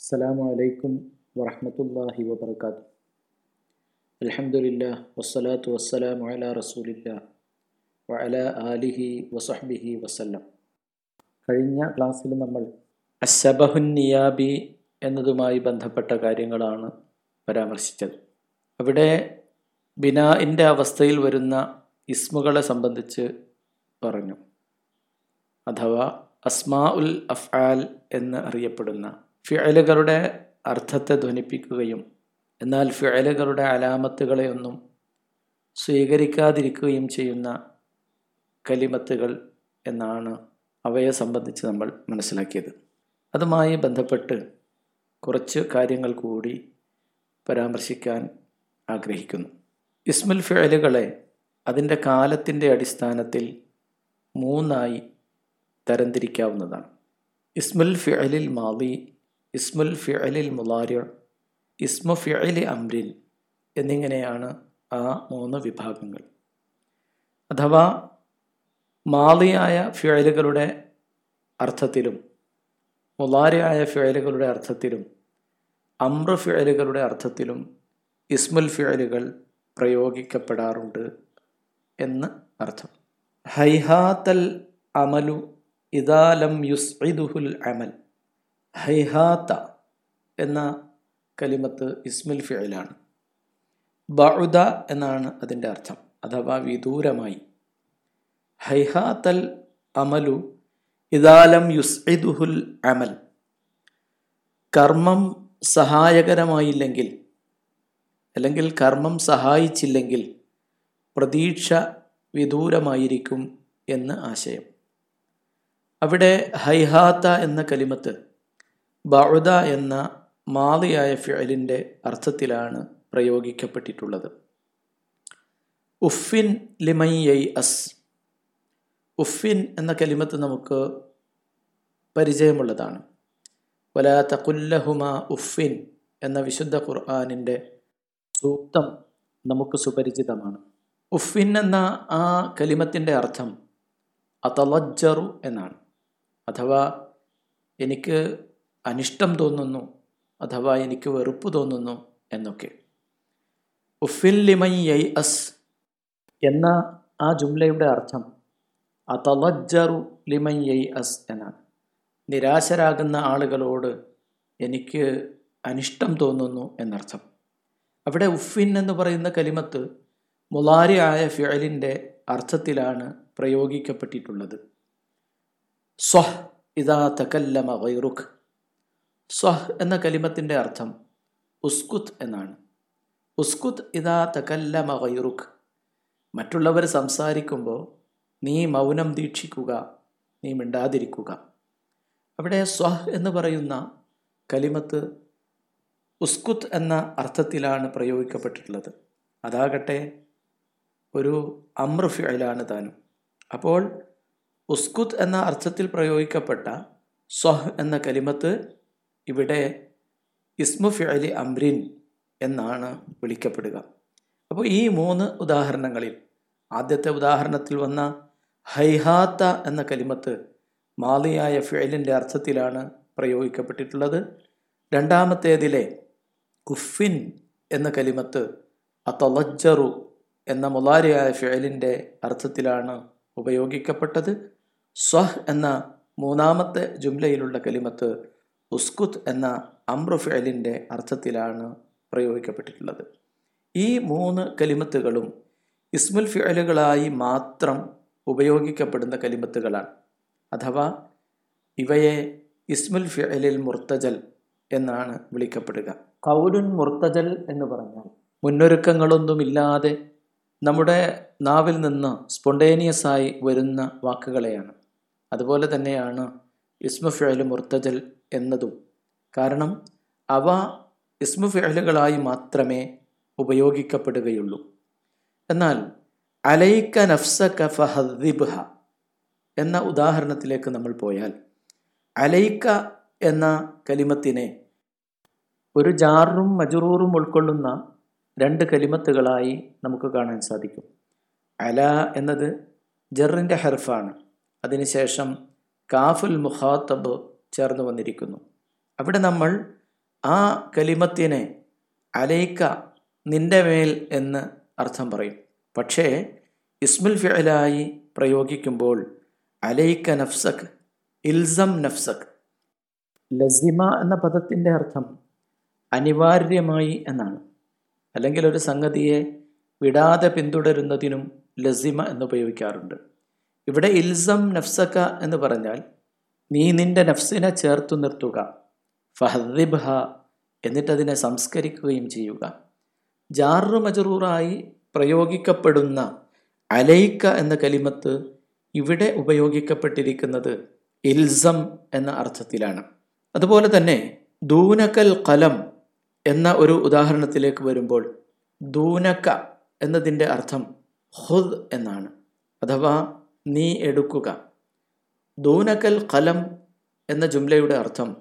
അസ്സലാമു അലൈക്കും വറഹ്മത്തുള്ളാഹി വബർക്കാത്തു അലഹമുല്ല വസ്സലാത്തു വസ്സലാമു അലാ റസൂലില്ല വഅല ആലിഹി വസഹ്ബിഹി വസല്ലം. കഴിഞ്ഞ ക്ലാസ്സിൽ നമ്മൾ അസബഹുൻ നിയാബി എന്നതുമായി ബന്ധപ്പെട്ട കാര്യങ്ങളാണ് പരാമർശിച്ചത്. അവിടെ ബിനാഇന്റെ അവസ്ഥയിൽ വരുന്ന ഇസ്മുകളെ സംബന്ധിച്ച് പറഞ്ഞു. അഥവാ അസ്മാ ഉൽ അഫ്ആൽ എന്ന് അറിയപ്പെടുന്ന ഫിഅലുകളുടെ അർത്ഥത്തെ ധ്വനിപ്പിക്കുകയും എന്നാൽ ഫിഅലുകളുടെ അലാമത്തുകളെയൊന്നും സ്വീകരിക്കാതിരിക്കുകയും ചെയ്യുന്ന കലിമത്തുകൾ എന്നാണ് അവയെ സംബന്ധിച്ച് നമ്മൾ മനസ്സിലാക്കിയത്. അതുമായി ബന്ധപ്പെട്ട് കുറച്ച് കാര്യങ്ങൾ കൂടി പരാമർശിക്കാൻ ആഗ്രഹിക്കുന്നു. ഇസ്മുൽ ഫിഅലുകളെ അതിന്റെ കാലത്തിന്റെ അടിസ്ഥാനത്തിൽ മൂന്നായി തരംതിരിക്കാവുന്നതാണ്. ഇസ്മുൽ ഫിഴലിൽ മാലി ഇസ്മുൽ ഫിഅലിൽ മുലാരിർ ഇസ്മു ഫിഅലി അംരിൽ എന്നിങ്ങനെയാണ് ആ മൂന്ന് വിഭാഗങ്ങൾ. അഥവാ മാളിയായ ഫിഴലുകളുടെ അർത്ഥത്തിലും മുലാരിയായ ഫിഴലുകളുടെ അർത്ഥത്തിലും അമ്ര ഫിഴലുകളുടെ അർത്ഥത്തിലും ഇസ്മുൽ ഫിഴലുകൾ പ്രയോഗിക്കപ്പെടാറുണ്ട് എന്ന് അർത്ഥം. ഹൈഹാത്തൽ അമലു ഇദാലം യുസ്ഇദുഹുൽ അമൽ. ഹൈഹാത്ത എന്ന കലിമത്ത് ഇസ്മിൽ ഫിഅലാണ് ബഉദ എന്നാണ് അതിന്റെ അർത്ഥം. അഥവാ വിദൂരമായി. ഹൈഹാത്തൽ അമലു ഇദാലം യുസ്ഇദുഹുൽ അമൽ. കർമ്മം സഹായകരമായില്ലെങ്കിൽ അല്ലെങ്കിൽ കർമ്മം സഹായിച്ചില്ലെങ്കിൽ പ്രതീക്ഷ വിദൂരമായിരിക്കും എന്ന് ആശയം. അവിടെ ഹൈഹാത്ത എന്ന കലിമത്ത് ബഉദ എന്ന മാതിയായ ഫിഅലിന്റെ അർത്ഥത്തിലാണ് പ്രയോഗിക്കപ്പെട്ടിട്ടുള്ളത്. ഉഫിൻ ലിമയ്യൈ അസ് ഉഫിൻ എന്ന കലിമത്ത് നമുക്ക് പരിചയമുള്ളതാണ്. വലാ കുല്ലഹുമ ഉഫിൻ എന്ന വിശുദ്ധ ഖുർആാനിന്റെ സൂക്തം നമുക്ക് സുപരിചിതമാണ്. ഉഫിൻ എന്ന ആ കലിമത്തിന്റെ അർത്ഥം അതലജ്ജറു എന്നാണ്. അഥവാ എനിക്ക് അനിഷ്ടം തോന്നുന്നു അഥവാ എനിക്ക് വെറുപ്പ് തോന്നുന്നു എന്നൊക്കെ. ഉഫില്ലിമൈ അസ് എന്ന ആ ജുംലയുടെ അർത്ഥം അതലജ്ജറു ലിമൈ അസ് എന്നാണ്. നിരാശരാകുന്ന ആളുകളോട് എനിക്ക് അനിഷ്ടം തോന്നുന്നു എന്നർത്ഥം. അവിടെ ഉഫിൻ എന്ന് പറയുന്ന കലിമത്ത് മുലാരി ആയ ഫിയലിന്റെ അർത്ഥത്തിലാണ് പ്രയോഗിക്കപ്പെട്ടിട്ടുള്ളത്. സ്വഹ് ഇതാ തകല്ലമ വൈറുഖ് സ്വഹ് എന്ന കലിമത്തിന്റെ അർത്ഥം ഉസ്കുത് എന്നാണ്. ഉസ്കുത് ഇതാ തകല്ല മകയുറുഖ് മറ്റുള്ളവർ സംസാരിക്കുമ്പോൾ നീ മൗനം ദീക്ഷിക്കുക നീ മിണ്ടാതിരിക്കുക. അവിടെ സ്വഹ് എന്ന് പറയുന്ന കലിമത്ത് ഉസ്കുത് എന്ന അർത്ഥത്തിലാണ് പ്രയോഗിക്കപ്പെട്ടിട്ടുള്ളത്. അതാകട്ടെ ഒരു അമ്ര ഫിഅലാണ് താനും. അപ്പോൾ ഉസ്കുത് എന്ന അർത്ഥത്തിൽ പ്രയോഗിക്കപ്പെട്ട സ്വഹ് എന്ന കലിമത്ത് ഇവിടെ ഇസ്മു ഫിഅലി അംരിൻ എന്നാണ് വിളിക്കപ്പെടുക. അപ്പോൾ ഈ മൂന്ന് ഉദാഹരണങ്ങളിൽ ആദ്യത്തെ ഉദാഹരണത്തിൽ വന്ന ഹൈഹാത്ത എന്ന കലിമത്ത് മാലിയായ ഫിഅലിന്റെ അർത്ഥത്തിലാണ് പ്രയോഗിക്കപ്പെട്ടിട്ടുള്ളത്. രണ്ടാമത്തേതിലെ കുഫിൻ എന്ന കലിമത്ത് അതൊലജറു എന്ന മുലാരിയായ ഫിഅലിന്റെ അർത്ഥത്തിലാണ് ഉപയോഗിക്കപ്പെട്ടത്. സ്വഹ് എന്ന മൂന്നാമത്തെ ജുംലയിലുള്ള കലിമത്ത് ഉസ്കുത്ത് എന്ന അമ്രുഫലിന്റെ അർത്ഥത്തിലാണ് പ്രയോഗിക്കപ്പെട്ടിട്ടുള്ളത്. ഈ മൂന്ന് കലിമത്തുകളും ഇസ്മുൽ ഫിഅലുകളായി മാത്രം ഉപയോഗിക്കപ്പെടുന്ന കലിമത്തുകളാണ്. അഥവാ ഇവയെ ഇസ്മുൽ ഫിഅലിൽ മുർത്തജൽ എന്നാണ് വിളിക്കപ്പെടുക. കൗലുൻ മുർത്തജൽ എന്ന് പറഞ്ഞാൽ മുന്നൊരുക്കങ്ങളൊന്നുമില്ലാതെ നമ്മുടെ നാവിൽ നിന്ന് സ്പോണ്ടേനിയസായി വരുന്ന വാക്കുകളെയാണ്. അതുപോലെ തന്നെയാണ് ഇസ്മു ഫിഅൽ മുർത്തജൽ എന്നതും. കാരണം അവ ഇസ്മു ഫിഅലുകളായി മാത്രമേ ഉപയോഗിക്കപ്പെടുകയുള്ളൂ. എന്നാൽ അലൈക്ക നഫ്സക ഫഹദിബ്ഹ എന്ന ഉദാഹരണത്തിലേക്ക് നമ്മൾ പോയാൽ അലൈക്ക എന്ന കലിമത്തിനെ ഒരു ജാറും മജുറൂറും ഉൾക്കൊള്ളുന്ന രണ്ട് കലിമത്തുകളായി നമുക്ക് കാണാൻ സാധിക്കും. അല എന്നത് ജറിന്റെ ഹെർഫാണ്. അതിനുശേഷം കാഫുൽ മുഖാത്തബ് ചേർന്ന് വന്നിരിക്കുന്നു. അവിടെ നമ്മൾ ആ കലിമത്തിനെ അലൈക്ക നിന്റെ മേൽ എന്ന് അർത്ഥം പറയും. പക്ഷേ ഇസ്മുൽ ഫിഅലായി പ്രയോഗിക്കുമ്പോൾ അലൈക്ക നഫ്സക് ഇൽസം നഫ്സക് ലസിമ എന്ന പദത്തിന്റെ അർത്ഥം അനിവാര്യമായി എന്നാണ്. അല്ലെങ്കിൽ ഒരു സംഗതിയെ വിടാതെ പിന്തുടരുന്നതിനും ലസിമ എന്ന് ഉപയോഗിക്കാറുണ്ട്. ഇവിടെ ഇൽസം നഫ്സക്ക എന്ന് പറഞ്ഞാൽ നീ നിന്റെ നഫ്സിനെ ചേർത്തു നിർത്തുക. ഫഹദിബ്ഹ എന്നിട്ടതിനെ സംസ്കരിക്കുകയും ചെയ്യുക. ജാറു മജറൂറായി പ്രയോഗിക്കപ്പെടുന്ന അലൈക്ക എന്ന കലിമത്ത് ഇവിടെ ഉപയോഗിക്കപ്പെട്ടിരിക്കുന്നത് ഇൽസം എന്ന അർത്ഥത്തിലാണ്. അതുപോലെ തന്നെ ദൂനക്കൽ കലം എന്ന ഒരു ഉദാഹരണത്തിലേക്ക് വരുമ്പോൾ ദൂനക്ക എന്നതിന്റെ അർത്ഥം ഹുദ് എന്നാണ്. അഥവാ നീ എടുക്കുക. ദൂനക്കൽ കലം എന്ന ജുംലയുടെ അർത്ഥം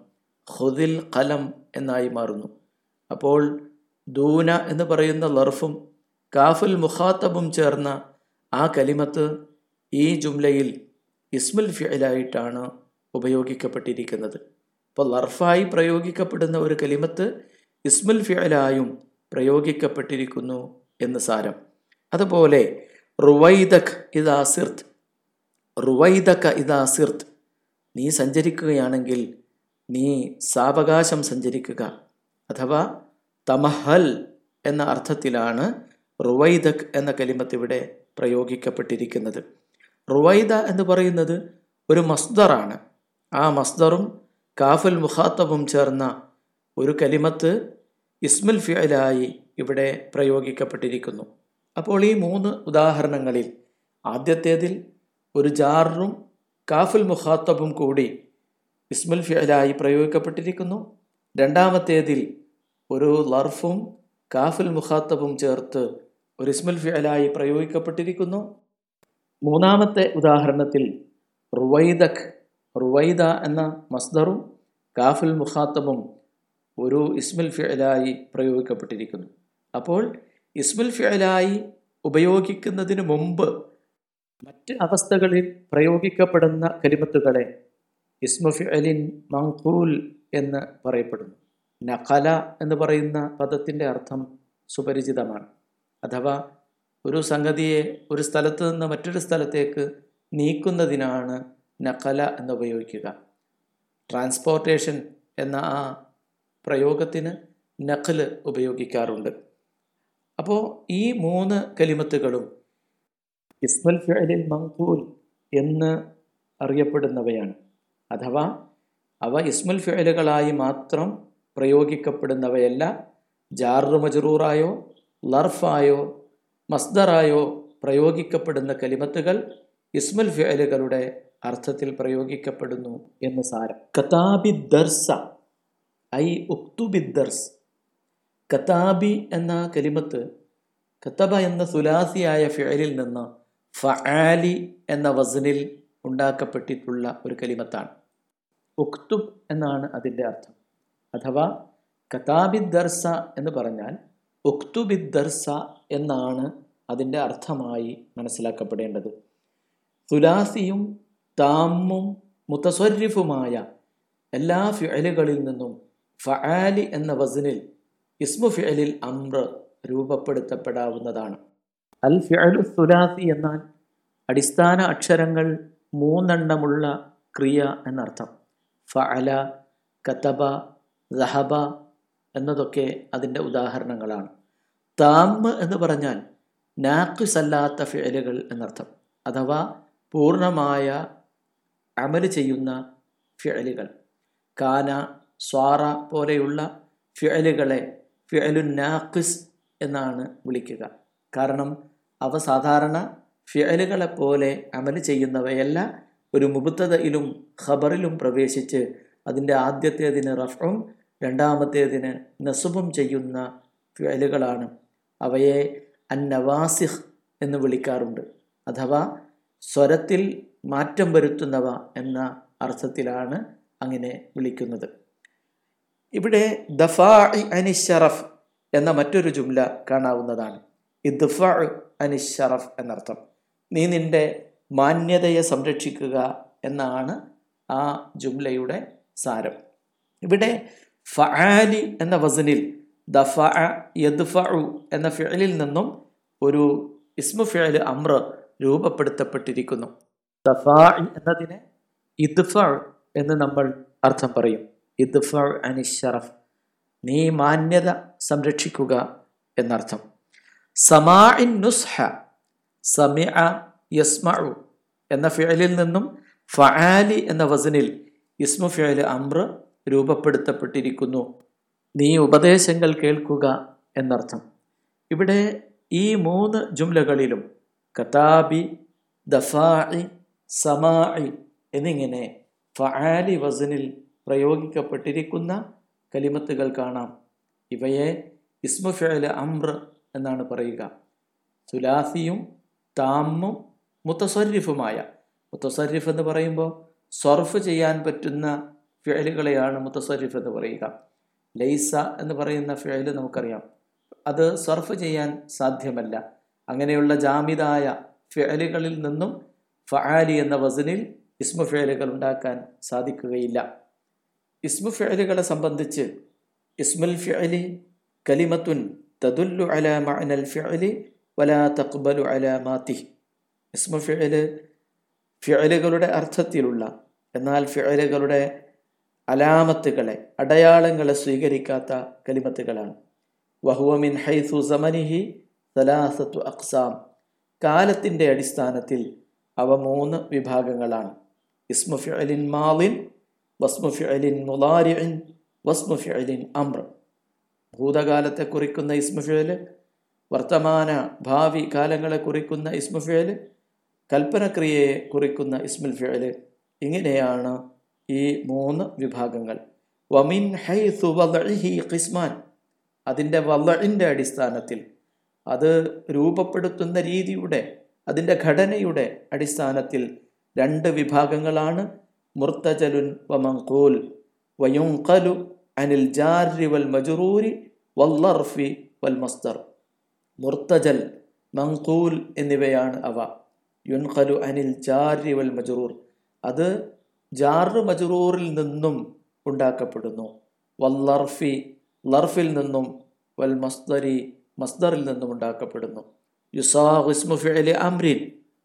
ഹുദിൽ കലം എന്നായി മാറുന്നു. അപ്പോൾ ദൂന എന്ന് പറയുന്ന ലർഫും കാഫുൽ മുഖാത്തബും ചേർന്ന ആ കലിമത്ത് ഈ ജുംലയിൽ ഇസ്മുൽ ഫിയലായിട്ടാണ് ഉപയോഗിക്കപ്പെട്ടിരിക്കുന്നത്. അപ്പോൾ ലർഫായി പ്രയോഗിക്കപ്പെടുന്ന ഒരു കലിമത്ത് ഇസ്മുൽ ഫിയലായും പ്രയോഗിക്കപ്പെട്ടിരിക്കുന്നു എന്ന് സാരം. അതുപോലെ റുവൈദഖ് ഇത് സിർത്ത് റുവൈദക്ക ഇതാ സിർത്ത് നീ സഞ്ചരിക്കുകയാണെങ്കിൽ നീ സാവകാശം സഞ്ചരിക്കുക. അഥവാ തമഹൽ എന്ന അർത്ഥത്തിലാണ് റുവൈദക് എന്ന കലിമത്ത് ഇവിടെ പ്രയോഗിക്കപ്പെട്ടിരിക്കുന്നത്. റുവൈദ എന്ന് പറയുന്നത് ഒരു മസ്ദറാണ് ആ മസ്ദറും കാഫുൽ മുഖാത്തബും ചേർന്ന ഒരു കലിമത്ത് ഇസ്മുൽ ഫിയലായി ഇവിടെ പ്രയോഗിക്കപ്പെട്ടിരിക്കുന്നു. അപ്പോൾ ഈ മൂന്ന് ഉദാഹരണങ്ങളിൽ ആദ്യത്തേതിൽ ഒരു ജാറും കാഫുൽ മുഖാത്തബും കൂടി ഇസ്മുൽ ഫിഅലായി പ്രയോഗിക്കപ്പെട്ടിരിക്കുന്നു. രണ്ടാമത്തേതിൽ ഒരു ലർഫും കാഫുൽ മുഖാത്തബും ചേർത്ത് ഒരു ഇസ്മുൽ ഫിഅലായി പ്രയോഗിക്കപ്പെട്ടിരിക്കുന്നു. മൂന്നാമത്തെ ഉദാഹരണത്തിൽ റുവൈദക് റുവൈദ എന്ന മസ്ദറും കാഫുൽ മുഖാത്തബും ഒരു ഇസ്മുൽ ഫിഅലായി പ്രയോഗിക്കപ്പെട്ടിരിക്കുന്നു. അപ്പോൾ ഇസ്മുൽ ഫിഅലായി ഉപയോഗിക്കുന്നതിന് മുമ്പ് മറ്റ് അവസ്ഥകളിൽ പ്രയോഗിക്കപ്പെടുന്ന കരിമത്തുകളെ ഇസ്മു ഫിഅലിൻ മങ്കൂൽ എന്ന് പറയപ്പെടുന്നു. നഖല എന്ന് പറയുന്ന പദത്തിന്റെ അർത്ഥം സുപരിചിതമാണ്. അഥവാ ഒരു സംഗതിയെ ഒരു സ്ഥലത്ത് നിന്ന് മറ്റൊരു സ്ഥലത്തേക്ക് നീക്കുന്നതിനാണ് നഖല എന്ന് ഉപയോഗിക്കുക ട്രാൻസ്പോർട്ടേഷൻ എന്ന ആ പ്രയോഗത്തിന് നഖൽ ഉപയോഗിക്കാറുണ്ട്. അപ്പോൾ ഈ മൂന്ന് കലിമത്തുകളും ഇസ്മുൽ ഫിഅലിൽ മങ്കൂൽ എന്ന് അറിയപ്പെടുന്നവയാണ്. അഥവാ അവ ഇസ്മുൽ ഫിഅലുകളായി മാത്രം പ്രയോഗിക്കപ്പെടുന്നവയല്ല ജാറു മജറൂറായോ ലർഫായോ മസ്ദറായോ പ്രയോഗിക്കപ്പെടുന്ന കലിമത്തുകൾ ഇസ്മുൽ ഫിഅലുകളുടെ അർത്ഥത്തിൽ പ്രയോഗിക്കപ്പെടുന്നു എന്ന് സാരം. കതാബി ദർസ ഐ ഉക്തുബിദ്ദർസ് കതാബി എന്ന കലിമത്ത് കത്തബ എന്ന സുലാസിയായ ഫിഅലിൽ നിന്ന് ഫആലി എന്ന വസനിൽ ഉണ്ടാക്കപ്പെട്ടിട്ടുള്ള ഒരു കലിമത്താണ്. ഉക്തുബ് എന്നാണ് അതിന്റെ അർത്ഥം. അഥവാ കതാബിദ്ദർസ എന്ന് പറഞ്ഞാൽ ഉക്തുബിദ്ദർസ എന്നാണ് അതിന്റെ അർത്ഥമായി മനസ്സിലാക്കപ്പെടേണ്ടത്. തുലാസിയും താമും മുത്തസ്വരിഫുമായ എല്ലാ ഫിഅലുകളിൽ നിന്നും ഫആലി എന്ന വസനിൽ ഇസ്മു ഫിഅലിൽ അമ്ര രൂപപ്പെടുത്തപ്പെടാവുന്നതാണ്. അൽ ഫിഅലു സുലാസി എന്നാൽ അടിസ്ഥാന അക്ഷരങ്ങൾ മൂന്നെണ്ണമുള്ള ക്രിയ എന്നർത്ഥം. ഫഅല കതബ ദഹബ എന്നതൊക്കെ അതിന്റെ ഉദാഹരണങ്ങളാണ്. താമ് എന്ന് പറഞ്ഞാൽ നാക്കിസല്ലാത്ത ഫിഅലുകൾ എന്നർത്ഥം. അഥവാ പൂർണമായ അമൽ ചെയ്യുന്ന ഫിഅലുകൾ. കാന സ്വാറ പോലെയുള്ള ഫിഅലുകളെ ഫിഅലു നാക്കിസ് എന്നാണ് വിളിക്കുക. കാരണം അവ സാധാരണ പോലെ അമൽ ചെയ്യുന്നവയല്ല. ഒരു മുബത്തതയിലും ഖബറിലും പ്രവേശിച്ച് അതിന്റെ ആദ്യത്തേതിന് റഫും രണ്ടാമത്തേതിന് നസുബും ചെയ്യുന്ന ഫിഅലുകളാണ്. അവയെ അന്നവാസിഹ് എന്ന് വിളിക്കാറുണ്ട്. അഥവാ സ്വരത്തിൽ മാറ്റം വരുത്തുന്നവ എന്ന അർത്ഥത്തിലാണ് അങ്ങനെ വിളിക്കുന്നത്. ഇവിടെ ദഫാ അനിഷറഫ് എന്ന മറ്റൊരു ജുംല കാണാവുന്നതാണ്. ഇദ്ഫ അനിഷറഫ് എന്നർത്ഥം. നീ നിന്റെ മാന്യതയെ സംരക്ഷിക്കുക എന്നാണ് ആ ജുംലയുടെ സാരം. ഇവിടെ ഫഅലി എന്ന വസനിൽ ദഫ യദ്ഫഉ എന്ന ഫിഴലിൽ നിന്നും ഒരു ഇസ്മു ഫിഴൽ അമ്ര രൂപപ്പെടുത്തപ്പെട്ടിരിക്കുന്നു. ദഫാഇ എന്നതിനെ ഇദ്ഫ എന്ന് നമ്മൾ അർത്ഥം പറയും. ഇദ്ഫ അനിഷറഫ് നീ മാന്യത സംരക്ഷിക്കുക എന്നർത്ഥം. സമാഇൻ നുസ്ഹ സമിഅ യസ്മഉ എന്ന ഫിഅലിൽ നിന്നും ഫആലി എന്ന വസനിൽ ഇസ്മു ഫിഅൽ അമ്ര രൂപപ്പെടുത്തപ്പെട്ടിരിക്കുന്നു. നീ ഉപദേശങ്ങൾ കേൾക്കുക എന്നർത്ഥം. ഇവിടെ ഈ മൂന്ന് ജുംലകളിലും കതാബി ദഫാഇ സമാഇ എന്നിങ്ങനെ ഫആലി വസനിൽ പ്രയോഗിക്കപ്പെട്ടിരിക്കുന്ന കലിമത്തുകൾ കാണാം. ഇവയെ ഇസ്മു ഫിഅൽ അമ്ര എന്നാണ് പറയുക. സുലാസിയും താമും മുത്തസരിഫുമായ മുത്തസരിഫ് എന്ന് പറയുമ്പോൾ സർഫ് ചെയ്യാൻ പറ്റുന്ന ഫിഴലുകളെയാണ് മുത്തസരിഫ് എന്ന് പറയുക. ലൈസ എന്ന് പറയുന്ന ഫിഴൽ നമുക്കറിയാം. അത് സർഫ് ചെയ്യാൻ സാധ്യമല്ല. അങ്ങനെയുള്ള ജാമിതായ ഫിഴലുകളിൽ നിന്നും ഫആലി എന്ന വസനിൽ ഇസ്മു ഫിഴലുകൾ ഉണ്ടാക്കാൻ സാധിക്കുകയില്ല. ഇസ്മു ഫിഴലുകളെ സംബന്ധിച്ച് ഇസ്മുൽ ഫിഅലി കലിമത്തുൻ തദുല്ലു അല മഅനൽ ഫിഅലി വലാ തഖ്ബലു മാതി ഇസ്മു ഫിഅൽ ഫിഅലുകളുടെ അർത്ഥത്തിലുള്ള എന്നാൽ ഫിഅലുകളുടെ അലാമത്തുകളെ അടയാളങ്ങളെ സ്വീകരിക്കാത്ത കലിമത്തുകളാണ്. വഹുവ മിൻ ഹൈസു സമനിഹി സലാസത്തു അക്സാം കാലത്തിന്റെ അടിസ്ഥാനത്തിൽ അവ മൂന്ന് വിഭാഗങ്ങളാണ്. ഇസ്മു ഫിഅലിൻ മാലിൻ വസ്മു ഫിഅലിൻ മുലാരിൻ വസ്മു ഫിഅലിൻ അമ്ര ഭൂതകാലത്തെ കുറിക്കുന്ന ഇസ്മു വർത്തമാന ഭാവി കാലങ്ങളെ കുറിക്കുന്ന ഇസ്മു ഫിഅൽ കൽപ്പനക്രിയയെ കുറിക്കുന്ന ഇസ്മുൽ ഫേൽ ഇങ്ങനെയാണ് ഈ മൂന്ന് വിഭാഗങ്ങൾ. വമിൻ ഹൈ വദഇഹി ഖിസ്മാൻ. അതിന്റെ വലഇന്റെ അടിസ്ഥാനത്തിൽ അത് രൂപപ്പെടുത്തുന്ന രീതിയുടെ അതിന്റെ ഘടനയുടെ അടിസ്ഥാനത്തിൽ രണ്ട് വിഭാഗങ്ങളാണ്. മുർത്തജലുൻ വമങ്കൂൽ മങ്കൂൽ വയുങ്കലു അനിൽ ജാരി വൽ മജുറൂരി വല്ലർഫി വൽ മസ്തർ മുർത്തജൽ മങ്കൂൽ എന്നിവയാണ് അവ. യുൻഖലു അനിൽ ജാരി വൽ മജുറൂർ. അത് ജാറ് മജുറൂറിൽ നിന്നും ഉണ്ടാക്കപ്പെടുന്നു. വല്ലർഫി ലർഫിൽ നിന്നും വൽ മസ്തരി മസ്ദറിൽ നിന്നും ഉണ്ടാക്കപ്പെടുന്നു. യുസാഹുസ്മു ഫിഅലി അംരിൻ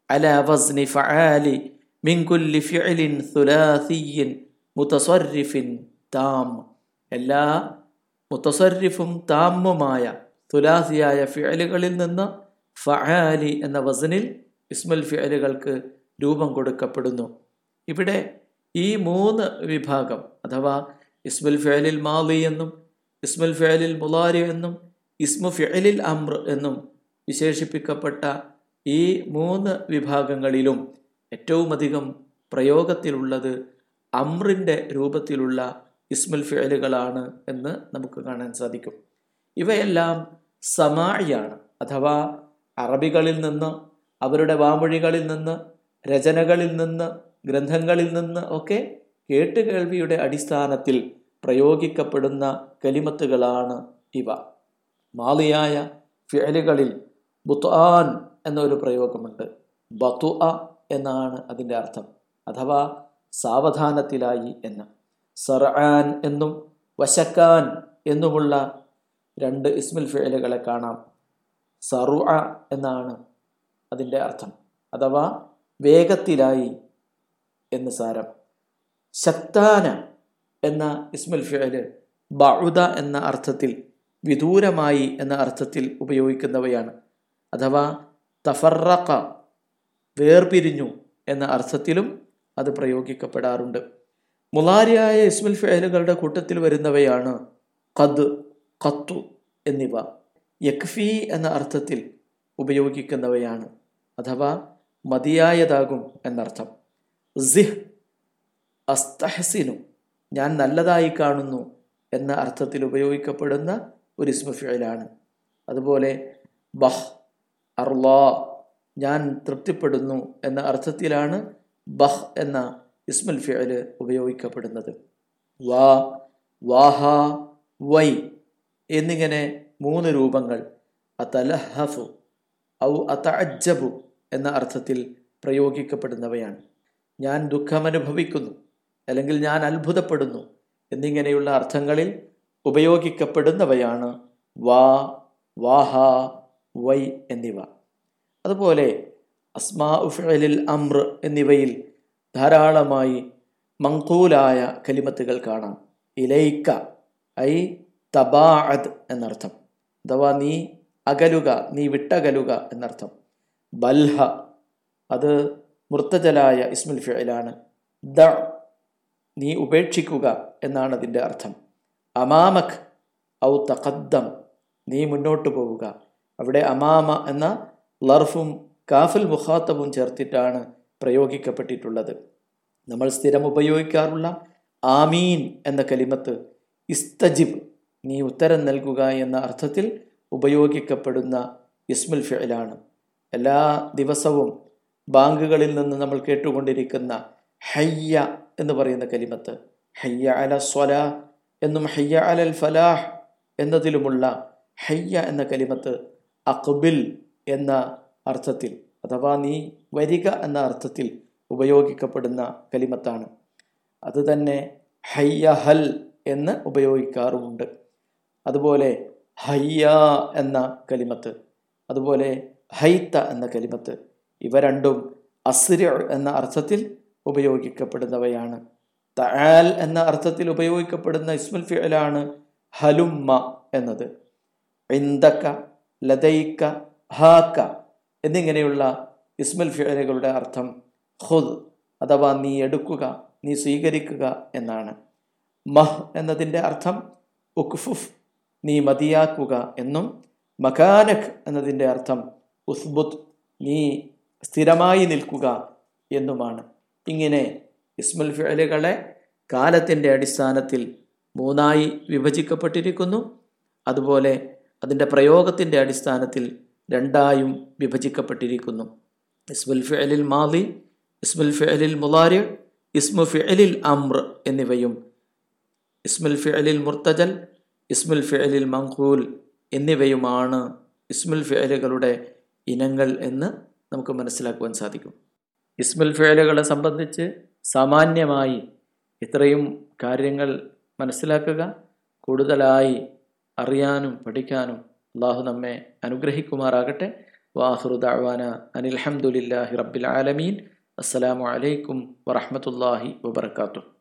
അല വസ്നി ഫആലി മിൻ കുല്ലി ഫിഅലിൻ സുലാസിയിൻ മുതസർരിഫിൻ താം എല്ലാ മുത്തസരിഫും താമ്മുമായ തുലാസിയായ ഫിഅലുകളിൽ നിന്ന് ഫഹാലി എന്ന വസനിൽ ഇസ്മൽ ഫിഅലുകൾക്ക് രൂപം കൊടുക്കപ്പെടുന്നു. ഇവിടെ ഈ മൂന്ന് വിഭാഗം അഥവാ ഇസ്മുൽ ഫിഅലിൽ മാലി എന്നും ഇസ്മുൽ ഫിഅലിൽ മുലാരി എന്നും ഇസ്മു ഫിഅലിൽ അമ്ര എന്നും വിശേഷിപ്പിക്കപ്പെട്ട ഈ മൂന്ന് വിഭാഗങ്ങളിലും ഏറ്റവുമധികം പ്രയോഗത്തിലുള്ളത് അമ്രിന്റെ രൂപത്തിലുള്ള ഇസ്മുൽ ഫിഅലുകളാണ് എന്ന് നമുക്ക് കാണാൻ സാധിക്കും. ഇവയെല്ലാം സമായിയാണ് അഥവാ അറബികളിൽ നിന്ന് അവരുടെ വാമൊഴികളിൽ നിന്ന് രചനകളിൽ നിന്ന് ഗ്രന്ഥങ്ങളിൽ നിന്ന് ഒക്കെ കേട്ടുകേൾവിയുടെ അടിസ്ഥാനത്തിൽ പ്രയോഗിക്കപ്പെടുന്ന കലിമത്തുകളാണ് ഇവ. മാലിയായ ഫിഅലുകളിൽ ബുത്ആൻ എന്നൊരു പ്രയോഗമുണ്ട്. ബതു എന്നാണ് അതിന്റെ അർത്ഥം. അഥവാ സാവധാനത്തിലായി എന്ന്. സർആൻ എന്നും വശക്കാൻ എന്നുമുള്ള രണ്ട് ഇസ്മിൽ ഫിഴലുകളെ കാണാം. സറു എന്നാണ് അതിന്റെ അർത്ഥം. അഥവാ വേഗത്തിലായി എന്ന് സാരം. ശക്താന എന്ന ഇസ്മിൽ ഫിഴൽ ബഉദ എന്ന അർത്ഥത്തിൽ വിദൂരമായി എന്ന അർത്ഥത്തിൽ ഉപയോഗിക്കുന്നവയാണ്. അഥവാ തഫറക്ക വേർപിരിഞ്ഞു എന്ന അർത്ഥത്തിലും അത് പ്രയോഗിക്കപ്പെടാറുണ്ട്. മുലാരിയായ ഇസ്മുൽ ഫേലുകളുടെ കൂട്ടത്തിൽ വരുന്നവയാണ് ഖദ് കത്തു എന്നിവ. യക്ഫി എന്ന അർത്ഥത്തിൽ ഉപയോഗിക്കുന്നവയാണ് അഥവാ മതിയായതാകും എന്നർത്ഥം. സിഹ് അസ്തഹസിനു ഞാൻ നല്ലതായി കാണുന്നു എന്ന അർത്ഥത്തിൽ ഉപയോഗിക്കപ്പെടുന്ന ഒരു ഇസ്മുഫിയലാണ് അതുപോലെ ബഹ് അർലാ ഞാൻ തൃപ്തിപ്പെടുന്നു എന്ന അർത്ഥത്തിലാണ് ബഹ് എന്ന ഇസ്മുൽ ഫിയൽ ഉപയോഗിക്കപ്പെടുന്നത്. വാ വാഹ വൈ എന്നിങ്ങനെ മൂന്ന് രൂപങ്ങൾ. അതലഹഫു ഔ അതഅജ്ജബു എന്ന അർത്ഥത്തിൽ പ്രയോഗിക്കപ്പെടുന്നവയാണ്. ഞാൻ ദുഃഖമനുഭവിക്കുന്നു അല്ലെങ്കിൽ ഞാൻ അത്ഭുതപ്പെടുന്നു എന്നിങ്ങനെയുള്ള അർത്ഥങ്ങളിൽ ഉപയോഗിക്കപ്പെടുന്നവയാണ് വാ വാഹ വൈ എന്നിവ. അതുപോലെ അസ്മാ ഉഫലിൽ അമ്ര എന്നിവയിൽ ധാരാളമായി മങ്കൂലായ കലിമത്തുകൾ കാണാം. ഇലൈക്ക ഐ തബാഅദ് എന്നർത്ഥം. അഥവാ നീ അകലുക നീ വിട്ടകലുക എന്നർത്ഥം. ബൽഹ അത് മുർത്തജലായ ഇസ്മുൽ ഫിഅലാണ്. ദ നീ ഉപേക്ഷിക്കുക എന്നാണ് അതിന്റെ അർത്ഥം. അമാമഖ് ഔ തഖദ്ദം നീ മുന്നോട്ട് പോവുക. അവിടെ അമാമ എന്ന ലർഫും കാഫുൽ മുഖാത്തബും ചേർത്തിട്ടാണ് പ്രയോഗിക്കപ്പെട്ടിട്ടുള്ളത്. നമ്മൾ സ്ഥിരം ഉപയോഗിക്കാറുള്ള ആമീൻ എന്ന കലിമത്ത് ഇസ്തജിബ് നീ ഉത്തരം നൽകുക എന്ന അർത്ഥത്തിൽ ഉപയോഗിക്കപ്പെടുന്ന ഇസ്മുൽ ഫിലാണ് എല്ലാ ദിവസവും ബാങ്കുകളിൽ നിന്ന് നമ്മൾ കേട്ടുകൊണ്ടിരിക്കുന്ന ഹയ്യ എന്ന് പറയുന്ന കലിമത്ത് ഹയ്യ അല സ്വല എന്നും ഹയ്യ അലൽ ഫലാഹ് എന്നതിലുമുള്ള ഹയ്യ എന്ന കലിമത്ത് അക്ബിൽ എന്ന അർത്ഥത്തിൽ അഥവാ നീ വരിക എന്ന അർത്ഥത്തിൽ ഉപയോഗിക്കപ്പെടുന്ന കലിമത്താണ്. അത് തന്നെ ഹയ്യ ഹൽ എന്ന് ഉപയോഗിക്കാറുമുണ്ട്. അതുപോലെ ഹയ്യ എന്ന കലിമത്ത് അതുപോലെ ഹൈത്ത എന്ന കലിമത്ത് ഇവ രണ്ടും അസ്ര എന്ന അർത്ഥത്തിൽ ഉപയോഗിക്കപ്പെടുന്നവയാണ്. തആൽ എന്ന അർത്ഥത്തിൽ ഉപയോഗിക്കപ്പെടുന്ന ഇസ്മുൽ ഫിഅലാണ് ഹലുമ്മ എന്നത്. ഇന്ദക്ക ലതൈക്ക ഹാക്ക എന്നിങ്ങനെയുള്ള ഇസ്മൽ ഫിയലുകളുടെ അർത്ഥം ഖുദ് അഥവാ നീ എടുക്കുക നീ സ്വീകരിക്കുക എന്നാണ്. മഹ് എന്നതിന്റെ അർത്ഥം ഉക്ഫുഫ് നീ മതിയാക്കുക എന്നും മകാനഖ് എന്നതിന്റെ അർത്ഥം ഉസ്ബുത്ത് നീ സ്ഥിരമായി നിൽക്കുക എന്നുമാണ്. ഇങ്ങനെ ഇസ്മൽ ഫിഅലുകളെ കാലത്തിന്റെ അടിസ്ഥാനത്തിൽ മൂന്നായി വിഭജിക്കപ്പെട്ടിരിക്കുന്നു. അതുപോലെ അതിന്റെ പ്രയോഗത്തിന്റെ അടിസ്ഥാനത്തിൽ രണ്ടായും വിഭജിക്കപ്പെട്ടിരിക്കുന്നു. ഇസ്മുൽ ഫിഅലിൽ മാലി ഇസ്മുൽ ഫിഅലിൽ മുലാരി ഇസ്മു ഫിഅലിൽ അമ്ര എന്നിവയും. ഇസ്മുൽ ഫിഅലിൽ മുർത്തജൽ ഇസ്മുൽ ഫിഅലിൽ മങ്കൂൽ എന്നിവയുമാണ് ഇസ്മുൽ ഫിഅലുകളുടെ ഇനങ്ങൾ എന്ന് നമുക്ക് മനസ്സിലാക്കുവാൻ സാധിക്കും. ഇസ്മുൽ ഫിഅലുകളെ സംബന്ധിച്ച് സാമാന്യമായി ഇത്രയും കാര്യങ്ങൾ മനസ്സിലാക്കുക കൂടുതലായി അറിയാനും പഠിക്കാനും അള്ളാഹു നമ്മെ അനുഗ്രഹിക്കുമാറാകട്ടെ. വാഹുറു ദഅവാന അനിൽഹമുല്ലാഹി റബ്ബിൽ ആലമീൻ. അസ്സലാമു അലൈക്കും വറഹമത്തല്ലാഹി വബർക്കാത്തു